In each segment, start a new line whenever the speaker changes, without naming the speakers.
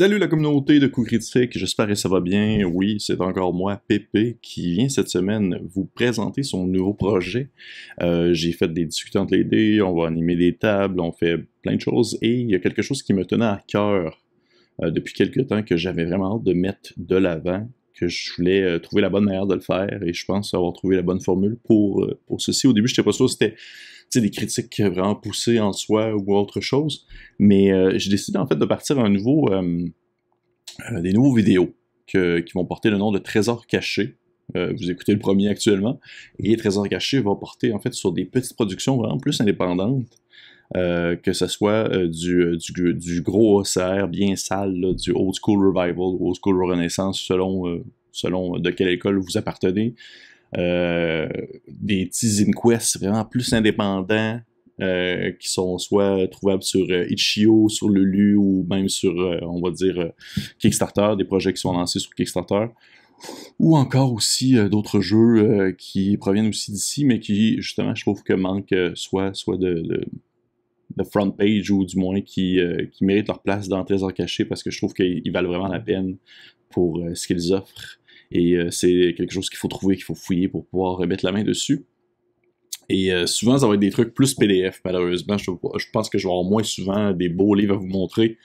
Salut la communauté de coups critiques, j'espère que ça va bien. Oui, c'est encore moi, Pépé, qui vient cette semaine vous présenter son nouveau projet. Euh, j'ai fait des discussions entre les dés, on va animer des tables, on fait plein de choses, et il y a quelque chose qui me tenait à cœur euh, depuis quelques temps que j'avais vraiment hâte de mettre de l'avant, que je voulais euh, trouver la bonne manière de le faire, et je pense avoir trouvé la bonne formule pour, pour ceci. Au début, je n'étais pas sûr c'était des critiques vraiment poussées en soi ou autre chose. Mais euh, j'ai décidé en fait de partir à un nouveau, euh, euh, des nouveaux vidéos qui vont porter le nom de Trésors cachés. vous écoutez le premier actuellement. Et Trésors cachés va porter en fait sur des petites productions vraiment plus indépendantes. que ce soit du, du, gros OCR bien sale, du old school revival, old school renaissance, selon, selon de quelle école vous appartenez, euh, des petits inquests vraiment plus indépendants euh, qui sont soit trouvables sur euh, Itch.io, sur Lulu ou même sur, on va dire, Kickstarter, des projets qui sont lancés sur Kickstarter. Ou encore aussi d'autres jeux qui proviennent aussi d'ici, mais qui, justement, je trouve que manquent soit, soit de, de, front page ou du moins qui, qui méritent leur place dans Trésor caché parce que je trouve qu'ils valent vraiment la peine pour ce qu'ils offrent. Et euh, c'est quelque chose qu'il faut trouver, qu'il faut fouiller pour pouvoir remettre la main dessus. Et euh, souvent, ça va être des trucs plus PDF, malheureusement. Je, pense que je vais avoir moins souvent des beaux livres à vous montrer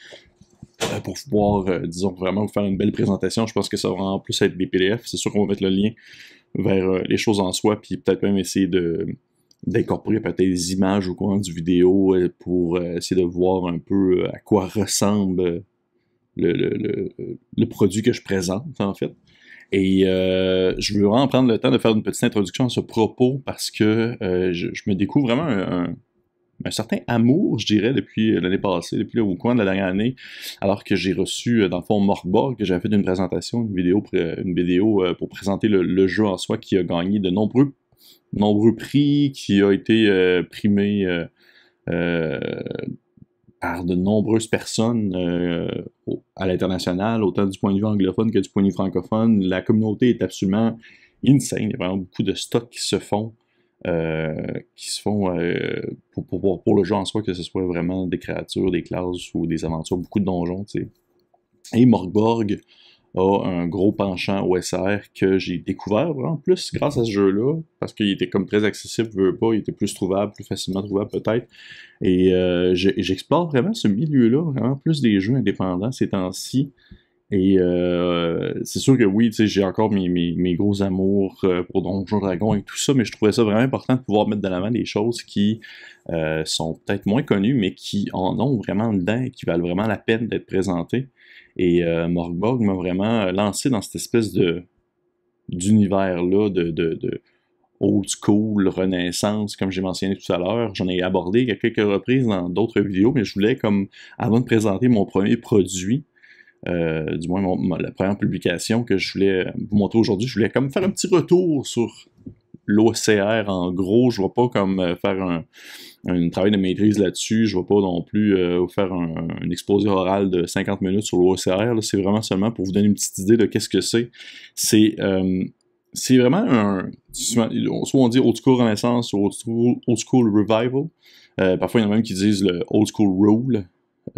euh, pour pouvoir, disons, vraiment vous faire une belle présentation. Je pense que ça va en plus être des PDF. C'est sûr qu'on va mettre le lien vers les choses en soi, puis peut-être même essayer de d'incorporer peut-être des images au courant du vidéo pour essayer de voir un peu à quoi ressemble le, le produit que je présente, en fait. Et euh, je veux vraiment prendre le temps de faire une petite introduction à ce propos parce que euh, je, me découvre vraiment un, certain amour, je dirais, depuis l'année passée, depuis au coin de la dernière année, alors que j'ai reçu, euh, dans le fond, Morgborg, que j'avais fait une présentation, une vidéo, une vidéo pour présenter le, jeu en soi qui a gagné de nombreux, nombreux prix, qui a été primé par de nombreuses personnes euh, à l'international, autant du point de vue anglophone que du point de vue francophone. La communauté est absolument insane. Il y a vraiment beaucoup de stocks qui se font, euh, qui se font euh, pour, pour, le jeu en soi, que ce soit vraiment des créatures, des classes ou des aventures, beaucoup de donjons. Et Morgborg a un gros penchant OSR que j'ai découvert en plus grâce à ce jeu-là, parce qu'il était comme très accessible, veut pas, il était plus trouvable, plus facilement trouvable peut-être. Et euh, j'explore vraiment ce milieu-là, vraiment plus des jeux indépendants ces temps-ci. Et euh, c'est sûr que oui, j'ai encore mes, mes, gros amours euh, pour Donjon Dragon et tout ça, mais je trouvais ça vraiment important de pouvoir mettre de l'avant des choses qui sont peut-être moins connues, mais qui en ont vraiment dedans et qui valent vraiment la peine d'être présentées. Et euh, Morgborg m'a vraiment lancé dans cette espèce de d'univers-là de, de, de, old school, renaissance, comme j'ai mentionné tout à l'heure. J'en ai abordé quelques reprises dans d'autres vidéos, mais je voulais, comme avant de présenter mon premier produit, euh, du moins la première publication que je voulais vous montrer aujourd'hui, je voulais comme faire un petit retour sur l'OCR en gros. Je ne vais pas comme euh, faire un, travail de maîtrise là-dessus. Je ne vais pas non plus euh, faire un, exposé oral de 50 minutes sur l'OCR. C'est vraiment seulement pour vous donner une petite idée de qu'est-ce que c'est. C'est euh, vraiment un. Soit on dit old school renaissance ou old school, revival. parfois, il y en a même qui disent le old school rule.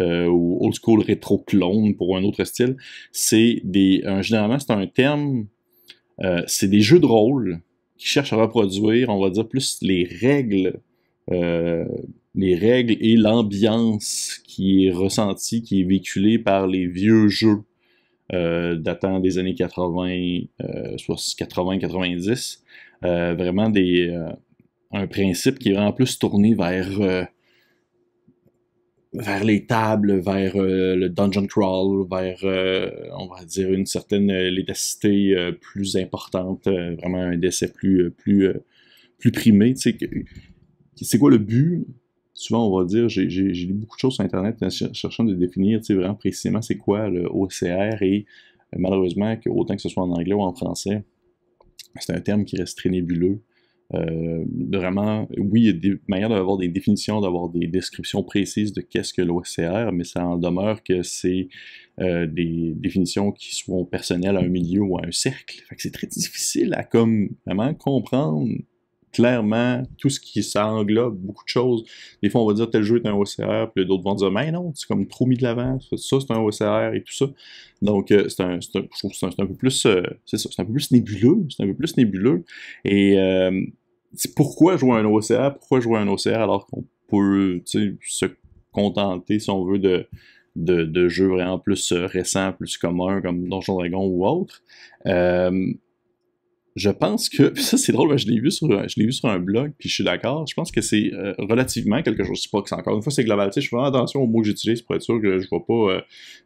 ou old school rétro clone pour un autre style. C'est des. généralement, c'est un terme. c'est des jeux de rôle qui cherche à reproduire, on va dire, plus les règles, euh, les règles et l'ambiance qui est ressentie, qui est véhiculée par les vieux jeux euh, datant des années 80, euh, 80-90. Euh, vraiment des, un principe qui est vraiment plus tourné vers vers les tables, vers euh, le dungeon crawl, vers, euh, on va dire, une certaine euh, létacité plus importante, vraiment un décès plus, plus, primé. C'est quoi le but? Souvent, on va dire, j'ai lu beaucoup de choses sur Internet cherchant de définir vraiment précisément c'est quoi le OCR et malheureusement, autant que ce soit en anglais ou en français, c'est un terme qui reste très nébuleux. Euh, vraiment, oui, il y a des manières d'avoir des définitions, d'avoir des descriptions précises de qu'est-ce que l'OCR, mais ça en demeure que c'est euh, des définitions qui sont personnelles à un milieu ou à un cercle. C'est très difficile à comme vraiment comprendre clairement tout ce qui ça englobe beaucoup de choses. Des fois, on va dire tel jeu est un OCR, puis d'autres vont dire mais non, c'est comme trop mis de l'avant, ça c'est un OCR et tout ça. Donc, euh, c'est un, je trouve que c'est un, peu plus, euh, c'est un peu plus nébuleux, c'est un peu plus nébuleux. Et euh, pourquoi jouer un OCR, pourquoi jouer un OCR alors qu'on peut, se contenter, si on veut, de de, de, jeux vraiment plus récents, plus communs, comme Donjon Dragon ou autre. Euh, je pense que, ça c'est drôle, je l'ai vu sur, je l'ai vu sur un blog, puis je suis d'accord. Je pense que c'est euh, relativement quelque chose. Je sais pas que c'est encore une fois c'est global. je fais attention aux mots que j'utilise pour être sûr que je ne vais pas euh,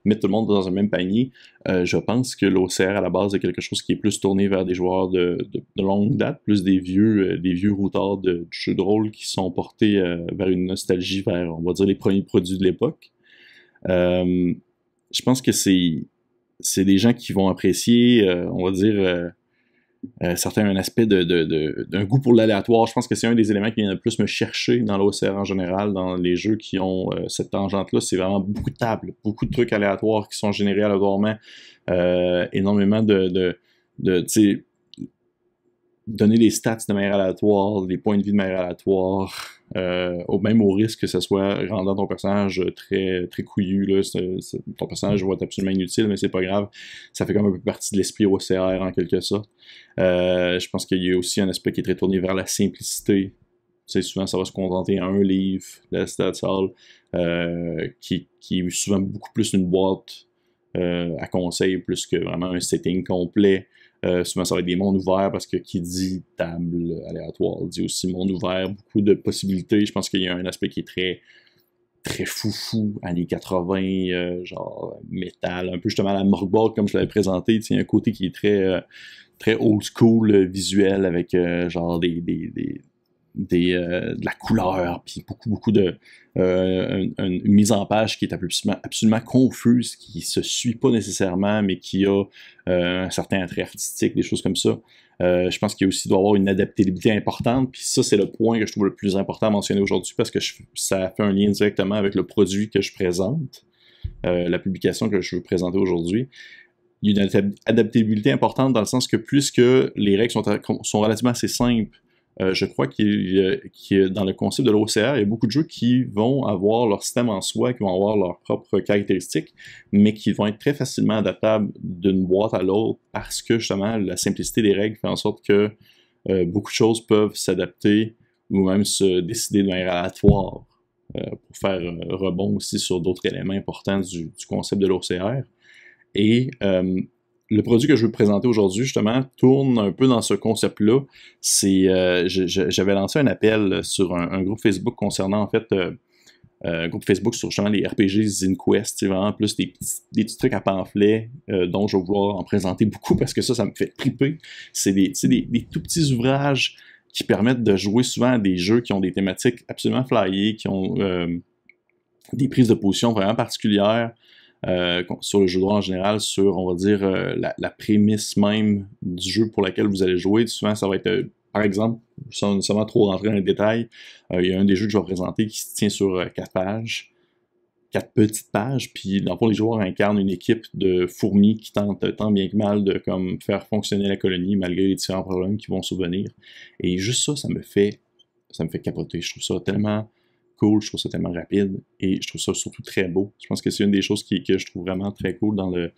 mettre tout le monde dans un même panier. Euh, je pense que l'OCR à la base est quelque chose qui est plus tourné vers des joueurs de, de, longue date, plus des vieux, des vieux routards de, jeux de rôle qui sont portés vers une nostalgie vers, on va dire, les premiers produits de l'époque. je pense que c'est c'est des gens qui vont apprécier, on va dire euh, certains un aspect d'un de, goût pour l'aléatoire. Je pense que c'est un des éléments qui vient le plus me chercher dans l'OCR en général, dans les jeux qui ont euh, cette tangente-là. C'est vraiment beaucoup de tables, beaucoup de trucs aléatoires qui sont générés aléatoirement, euh, énormément de, de, de donner les stats de manière aléatoire, les points de vie de manière aléatoire, euh, même au risque que ce soit rendant ton personnage très très couillu. Là, ton personnage va être absolument inutile, mais c'est pas grave. Ça fait comme un peu partie de l'esprit OCR en quelque sorte. Euh, je pense qu'il y a aussi un aspect qui est très tourné vers la simplicité. Sais, souvent, ça va se contenter un livre, la stats euh, qui, qui est souvent beaucoup plus une boîte euh, à conseil plus que vraiment un setting complet. Euh, souvent, ça va être des mondes ouverts parce que qui dit table aléatoire dit aussi monde ouvert, beaucoup de possibilités. Je pense qu'il y a un aspect qui est très très foufou, années 80, euh, genre métal, un peu justement la morboard comme je l'avais présenté. Il y a un côté qui est très, euh, très old school visuel avec genre des euh, de la couleur, puis beaucoup, beaucoup de euh, une, mise en page qui est absolument, absolument confuse, qui se suit pas nécessairement, mais qui a euh, un certain attrait artistique, des choses comme ça. je pense qu'il aussi doit avoir une adaptabilité importante, puis ça, c'est le point que je trouve le plus important à mentionner aujourd'hui, parce que ça fait un lien directement avec le produit que je présente, la publication que je veux présenter aujourd'hui il y a une adaptabilité importante dans le sens que puisque les règles sont, sont relativement assez simples, euh, je crois qu'il dans le concept de l'OCR, il y a beaucoup de jeux qui vont avoir leur système en soi, qui vont avoir leurs propres caractéristiques, mais qui vont être très facilement adaptables d'une boîte à l'autre parce que justement la simplicité des règles fait en sorte que euh, beaucoup de choses peuvent s'adapter ou même se décider de manière aléatoire euh, pour faire rebond aussi sur d'autres éléments importants du, concept de l'OCR. Et le produit que je veux présenter aujourd'hui, justement, tourne un peu dans ce concept-là. C'est, euh, j'avais lancé un appel sur un, groupe Facebook concernant, en fait, euh, euh, groupe Facebook sur justement les RPG ZinQuest, vraiment plus des petits, trucs à pamphlets dont je vais vouloir en présenter beaucoup parce que ça, ça me fait triper. C'est des, des, tout petits ouvrages qui permettent de jouer souvent à des jeux qui ont des thématiques absolument flyées, qui ont des prises de position vraiment particulières, euh, sur le jeu de rôle en général, sur, on va dire, euh, la, prémisse même du jeu pour lequel vous allez jouer. Souvent, ça va être, euh, par exemple, sans nécessairement trop rentrer dans les détails, il y a un des jeux que je vais présenter qui se tient sur quatre pages, quatre petites pages, puis dans le les joueurs incarnent une équipe de fourmis qui tentent tant bien que mal de faire fonctionner la colonie malgré les différents problèmes qui vont survenir. Et juste ça, ça me fait, ça me fait capoter. Je trouve ça tellement je trouve ça tellement rapide et je trouve ça surtout très beau. Je pense que c'est une des choses qui, que je trouve vraiment très cool dans le,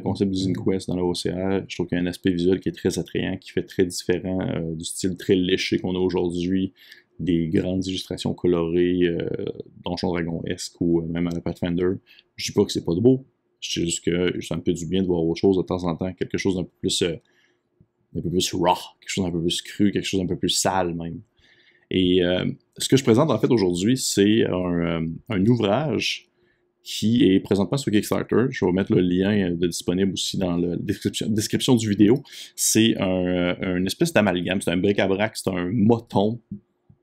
concept du Quest dans l'OCR. Je trouve qu'il y a un aspect visuel qui est très attrayant, qui fait très différent euh, du style très léché qu'on a aujourd'hui, des grandes illustrations colorées, euh, Donjon Dragon-esque ou euh, même à la Pathfinder. Je dis pas que c'est pas beau, je dis juste que ça me fait du bien de voir autre chose de temps en temps, quelque chose d'un peu plus, un peu plus raw, quelque chose d'un peu plus cru, quelque chose d'un peu plus sale même. Et euh, ce que je présente en fait aujourd'hui, c'est un, euh, ouvrage qui est présentement sur Kickstarter. Je vais mettre le lien de disponible aussi dans la description, du vidéo. C'est un, une espèce d'amalgame, c'est un bric-à-brac, c'est un moton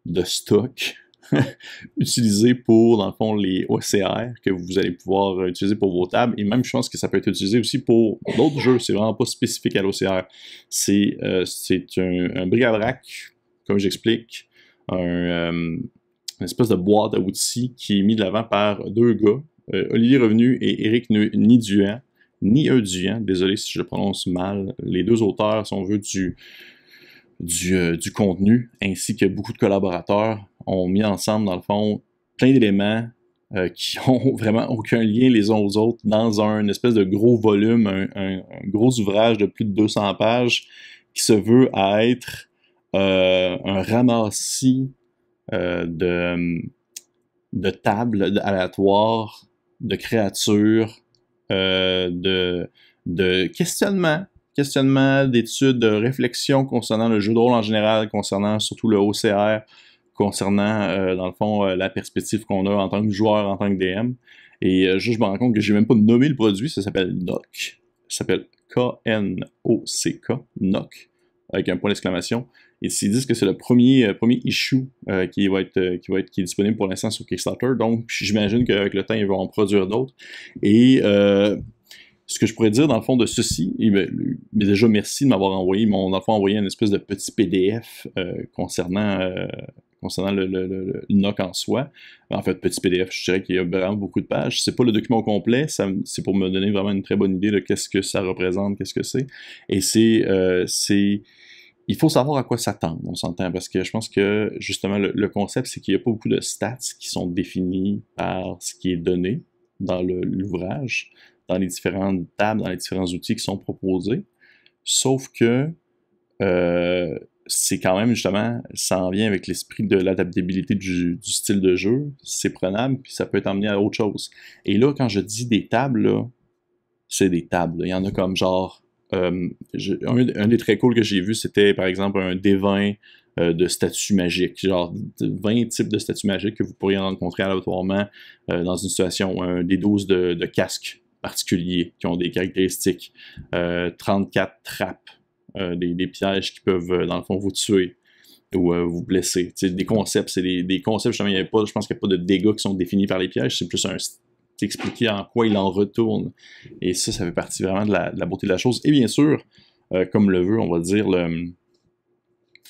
de stock utilisé pour, dans le fond, les OCR que vous allez pouvoir utiliser pour vos tables. Et même, je pense que ça peut être utilisé aussi pour d'autres jeux. C'est vraiment pas spécifique à l'OCR. C'est euh, un, un bric-à-brac, comme j'explique, un, euh, une espèce de boîte à outils qui est mis de l'avant par deux gars, euh, Olivier Revenu et Eric Niduan. Ni Duan, désolé si je le prononce mal. Les deux auteurs, si on veut, du, du, du contenu, ainsi que beaucoup de collaborateurs ont mis ensemble, dans le fond, plein d'éléments euh, qui ont vraiment aucun lien les uns aux autres dans un espèce de gros volume, un, gros ouvrage de plus de 200 pages qui se veut à être euh, un ramassis euh, de, tables aléatoires, de créatures, de, de questionnements, d'études, de réflexions concernant le jeu de rôle en général, concernant surtout le OCR, concernant, euh, dans le fond, euh, la perspective qu'on a en tant que joueur, en tant que DM. Et euh, je me rends compte que j'ai même pas nommé le produit, ça s'appelle NOC. Ça s'appelle K-N-O-C-K, NOC, avec un point d'exclamation. Ils disent que c'est le premier, premier issue qui, va être, qui va être qui est disponible pour l'instant sur Kickstarter. Donc, j'imagine qu'avec le temps, ils vont en produire d'autres. Et ce que je pourrais dire dans le fond de ceci, ben, déjà merci de m'avoir envoyé, ils m'ont envoyé une espèce de petit PDF concernant concernant le, NOC en soi. En fait, petit PDF, je dirais qu'il y a vraiment beaucoup de pages. C'est pas le document complet, c'est pour me donner vraiment une très bonne idée de qu'est-ce que ça représente, qu'est-ce que c'est. Et euh, c'est, il faut savoir à quoi s'attendre, on s'entend, parce que je pense que justement le, concept, c'est qu'il n'y a pas beaucoup de stats qui sont définis par ce qui est donné dans l'ouvrage, dans les différentes tables, dans les différents outils qui sont proposés. Sauf que euh, c'est quand même justement, ça en vient avec l'esprit de l'adaptabilité du, style de jeu, c'est prenable, puis ça peut être emmené à autre chose. Et là, quand je dis des tables, c'est des tables. Il y en a comme genre, euh, un, des très cool que j'ai vu, c'était par exemple un D20 euh, de statues magiques, genre 20 types de statues magiques que vous pourriez rencontrer aléatoirement euh, dans une situation, des 12 de, casques particuliers qui ont des caractéristiques, 34 trappes, euh, des, pièges qui peuvent, dans le fond, vous tuer ou vous blesser. des concepts, c'est des, concepts, je pense qu'il n'y a pas de dégâts qui sont définis par les pièges, c'est plus un expliquer en quoi il en retourne. Et ça, ça fait partie vraiment de la, beauté de la chose. Et bien sûr, comme le veut, on va dire, le,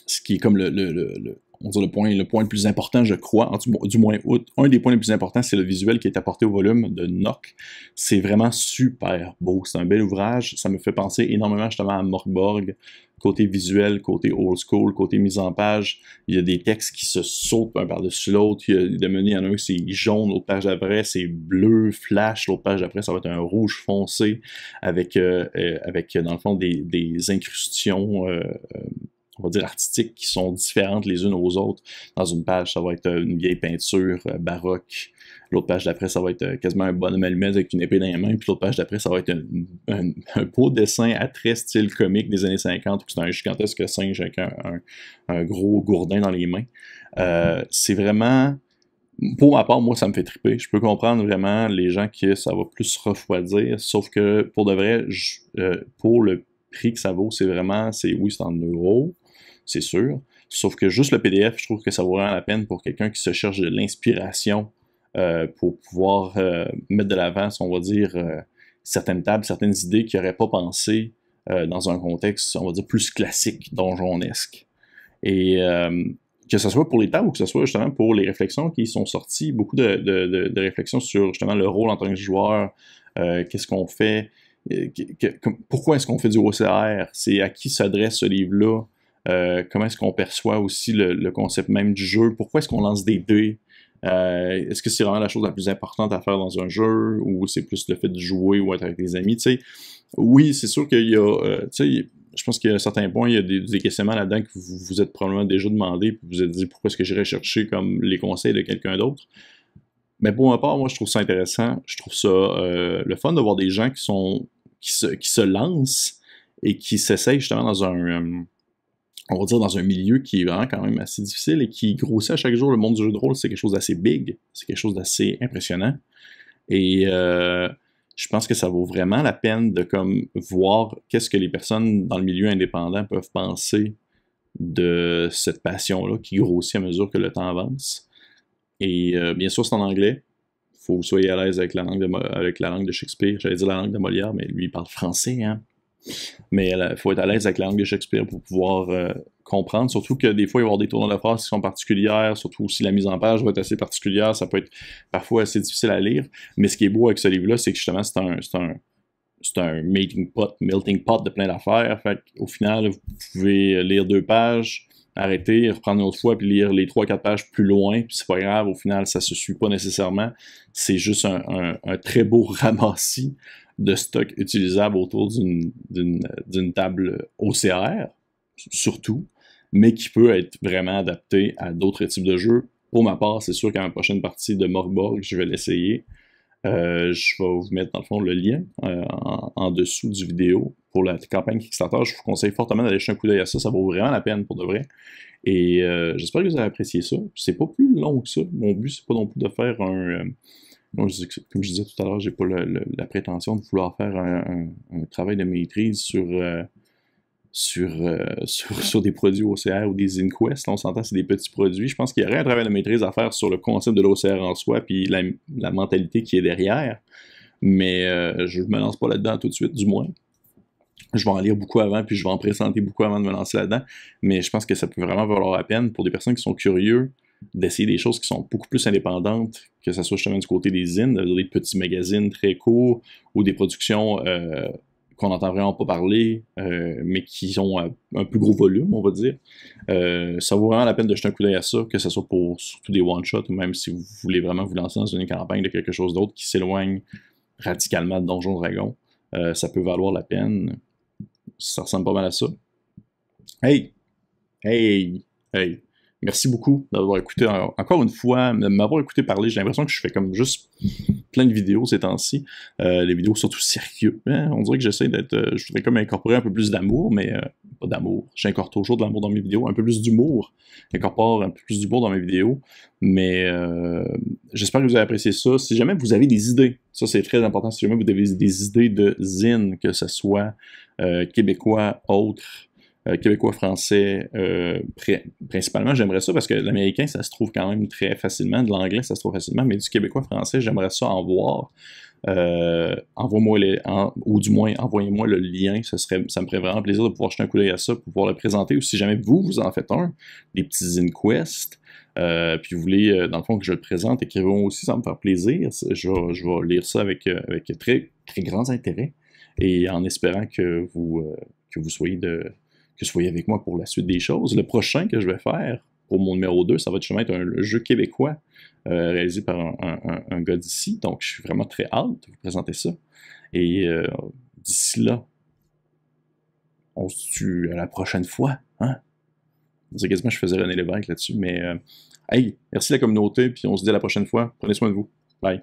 ce qui est comme le, on dit le point, le point le plus important, je crois, du, moins un des points les plus importants, c'est le visuel qui est apporté au volume de Nock. C'est vraiment super beau. C'est un bel ouvrage. Ça me fait penser énormément justement à Morgborg, côté visuel, côté old school, côté mise en page. Il y a des textes qui se sautent un par-dessus l'autre. Il il y en a un c'est jaune, l'autre page d'après c'est bleu, flash, l'autre page d'après ça va être un rouge foncé avec, euh, euh, avec dans le fond, des, des incrustations. Euh, on va dire, artistiques qui sont différentes les unes aux autres. Dans une page, ça va être une vieille peinture euh, baroque. L'autre page d'après, ça va être euh, quasiment un bonhomme allumé avec une épée dans les mains. Puis l'autre page d'après, ça va être un, beau dessin à très style comique des années 50 où c'est un gigantesque singe avec un, gros gourdin dans les mains. Euh, c'est vraiment pour ma part, moi, ça me fait triper. Je peux comprendre vraiment les gens qui ça va plus refroidir, sauf que pour de vrai, pour le prix que ça vaut, c'est vraiment, c'est oui, c'est en euros, c'est sûr. Sauf que juste le PDF, je trouve que ça vaut la peine pour quelqu'un qui se cherche de l'inspiration euh, pour pouvoir euh, mettre de l'avant, on va dire, euh, certaines tables, certaines idées qu'il n'aurait pas pensé dans un contexte, on va dire, plus classique, donjonesque. Et que ce soit pour les tables ou que ce soit justement pour les réflexions qui sont sorties, beaucoup de, de réflexions sur justement le rôle en tant que joueur, qu'est-ce qu'on fait, pourquoi est-ce qu'on fait du OCR, c'est à qui s'adresse ce livre-là, euh, comment est-ce qu'on perçoit aussi le, concept même du jeu, pourquoi est-ce qu'on lance des dés, euh, est-ce que c'est vraiment la chose la plus importante à faire dans un jeu, ou c'est plus le fait de jouer ou être avec des amis, tu sais. Oui, c'est sûr qu'il y a, euh, tu sais, je pense qu'à certains points, il y a des, questionnements là-dedans que vous vous êtes probablement déjà demandé, puis vous vous êtes dit pourquoi est-ce que j'irais chercher comme les conseils de quelqu'un d'autre? Mais pour ma part, moi, je trouve ça intéressant. Je trouve ça le fun de voir des gens qui sont qui se, qui se lancent et qui s'essayent justement dans un, on va dire, dans un milieu qui est vraiment quand même assez difficile et qui grossit à chaque jour. Le monde du jeu de rôle, c'est quelque chose d'assez big, c'est quelque chose d'assez impressionnant. Et euh, je pense que ça vaut vraiment la peine de comme voir qu'est-ce que les personnes dans le milieu indépendant peuvent penser de cette passion-là qui grossit à mesure que le temps avance. Et euh, bien sûr, c'est en anglais. Il faut que vous soyez à l'aise avec la langue de, avec la langue de Shakespeare. J'allais dire la langue de Molière, mais lui, il parle français, hein. Mais il faut être à l'aise avec la langue de Shakespeare pour pouvoir euh, comprendre. Surtout que des fois, il va y avoir des tournures de phrases qui sont particulières, surtout si la mise en page va être assez particulière, ça peut être parfois assez difficile à lire. Mais ce qui est beau avec ce livre-là, c'est que justement, c'est un, c'est un melting pot, melting pot de plein d'affaires. Au final, vous pouvez lire deux pages, arrêter, reprendre une autre fois, puis lire les trois, quatre pages plus loin, puis c'est pas grave, au final, ça se suit pas nécessairement. C'est juste un, très beau ramassis de stock utilisable autour d'une table OCR, surtout, mais qui peut être vraiment adapté à d'autres types de jeux. Pour ma part, c'est sûr qu'à ma prochaine partie de Morborg, je vais l'essayer. Euh, je vais vous mettre dans le fond le lien euh, en, dessous du vidéo pour la campagne Kickstarter. Je vous conseille fortement d'aller jeter un coup d'œil à ça. Ça vaut vraiment la peine pour de vrai. Et euh, j'espère que vous avez apprécié ça. C'est pas plus long que ça. Mon but, c'est pas non plus de faire un. Comme je disais tout à l'heure, j'ai pas la prétention de vouloir faire un, travail de maîtrise sur euh, sur, sur, des produits OCR ou des InQuest. on s'entend, c'est des petits produits. Je pense qu'il y aurait un travail de maîtrise à faire sur le concept de l'OCR en soi, puis la, mentalité qui est derrière. Mais euh, je ne me lance pas là-dedans tout de suite, du moins. Je vais en lire beaucoup avant, puis je vais en présenter beaucoup avant de me lancer là-dedans. Mais je pense que ça peut vraiment valoir la peine pour des personnes qui sont curieux d'essayer des choses qui sont beaucoup plus indépendantes, que ce soit justement du côté des zines, des petits magazines très courts ou des productions euh, qu'on n'entend vraiment pas parler, euh, mais qui ont un, plus gros volume, on va dire. Euh, ça vaut vraiment la peine de jeter un coup d'œil à ça, que ce soit pour surtout des one-shots, ou même si vous voulez vraiment vous lancer dans une campagne de quelque chose d'autre qui s'éloigne radicalement de Donjon Dragon. Ça peut valoir la peine. Ça ressemble pas mal à ça. Hey! Hey! Hey! Merci beaucoup d'avoir écouté encore une fois, de m'avoir écouté parler. J'ai l'impression que je fais comme juste plein de vidéos ces temps-ci. Euh, les vidéos surtout sérieux. Hein. On dirait que j'essaie d'être. Euh, je voudrais comme incorporer un peu plus d'amour, mais euh, pas d'amour. J'incorpore toujours de l'amour dans mes vidéos, un peu plus d'humour. J'incorpore un peu plus d'humour dans mes vidéos. Mais j'espère que vous avez apprécié ça. Si jamais vous avez des idées, ça c'est très important. Si jamais vous avez des idées de zine, que ce soit québécois, autres, euh, québécois, français, euh, principalement, j'aimerais ça parce que l'américain, ça se trouve quand même très facilement, de l'anglais, ça se trouve facilement, mais du québécois, français, j'aimerais ça en voir. Euh, envoie-moi les, ou du moins envoyez-moi le lien, ça, serait, ça me ferait vraiment plaisir de pouvoir jeter un coup d'œil à ça, pouvoir le présenter, ou si jamais vous, vous en faites un, des petits inquests, puis vous voulez, dans le fond, que je le présente, écrivez-moi aussi, ça me faire plaisir, je, je vais lire ça avec, avec très, très grand intérêt, et en espérant que vous, que vous soyez de, que soyez avec moi pour la suite des choses. Le prochain que je vais faire pour mon numéro 2, ça va justement être un jeu québécois euh, réalisé par un, gars d'ici. Donc, je suis vraiment très hâte de vous présenter ça. Et euh, d'ici là, on se tue à la prochaine fois. Hein? C'est quasiment que je faisais René Lévesque là-dessus. Mais, euh, hey, merci la communauté, puis on se dit à la prochaine fois. Prenez soin de vous. Bye.